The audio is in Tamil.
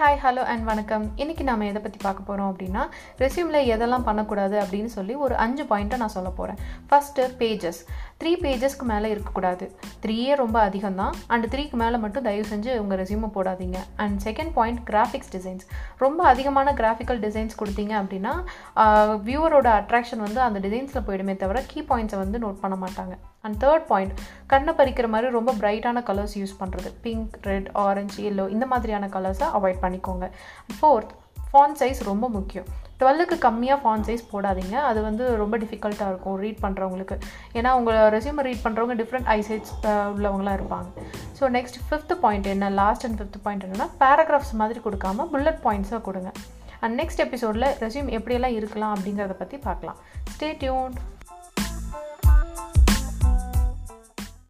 ஹாய் ஹலோ அண்ட் வணக்கம். இன்றைக்கி நம்ம எதை பற்றி பார்க்க போகிறோம் அப்படின்னா ரெசியூமில் எதெல்லாம் பண்ணக்கூடாது அப்படின்னு சொல்லி ஒரு அஞ்சு பாயிண்ட்டை நான் சொல்ல போகிறேன் ஃபஸ்ட்டு பேஜஸ் த்ரீ பேஜஸ்க்கு மேலே இருக்கக்கூடாது. த்ரீயே ரொம்ப அதிகம் தான் அண்ட் த்ரீக்கு மேலே மட்டும் தயவு செஞ்சு உங்கள் ரெசியூமை போடாதீங்க. And second point graphics designs ரொம்ப அதிகமான கிராஃபிக்கல் டிசைன்ஸ் கொடுத்தீங்க அப்படின்னா வியூவரோட அட்ராக்ஷன் வந்து அந்த டிசைன்ஸில் போயிடுமே தவிர கீ பாயிண்ட்ஸை வந்து நோட் பண்ண மாட்டாங்க. அண்ட் தேர்ட் பாயிண்ட் கண்ணை பறிக்கிற மாதிரி ரொம்ப பிரைட்டான கலர்ஸ் யூஸ் பண்ணுறது பிங்க் ரெட் ஆரஞ்சு எல்லோ இந்த மாதிரியான கலர்ஸை அவாய்ட் பண்ணிக்கோங்க. ஃபோர்த் ஃபான் சைஸ் ரொம்ப முக்கியம். டுவெல்லுக்கு கம்மியாக ஃபான் சைஸ் போடாதீங்க. அது வந்து ரொம்ப டிஃபிகல்ட்டாக இருக்கும் ரீட் பண்ணுறவங்களுக்கு ஏன்னா உங்கள் ரெசியூமை ரீட் பண்ணுறவங்க டிஃப்ரெண்ட் ஐசைட்ஸ் உள்ளவங்களாம் இருப்பாங்க. ஸோ நெக்ஸ்ட் ஃபிஃப்த் பாயிண்ட் என்ன? லாஸ்ட் அண்ட் ஃபிஃப்த் பாயிண்ட் என்னென்னா பேராகிராஃப்ஸ் மாதிரி கொடுக்காம புல்லட் பாயிண்ட்ஸாக கொடுங்க. அண்ட் நெக்ஸ்ட் எபிசோடில் ரெசியூம் எப்படியெல்லாம் இருக்கலாம் அப்படிங்கிறத பற்றி பார்க்கலாம். Stay tune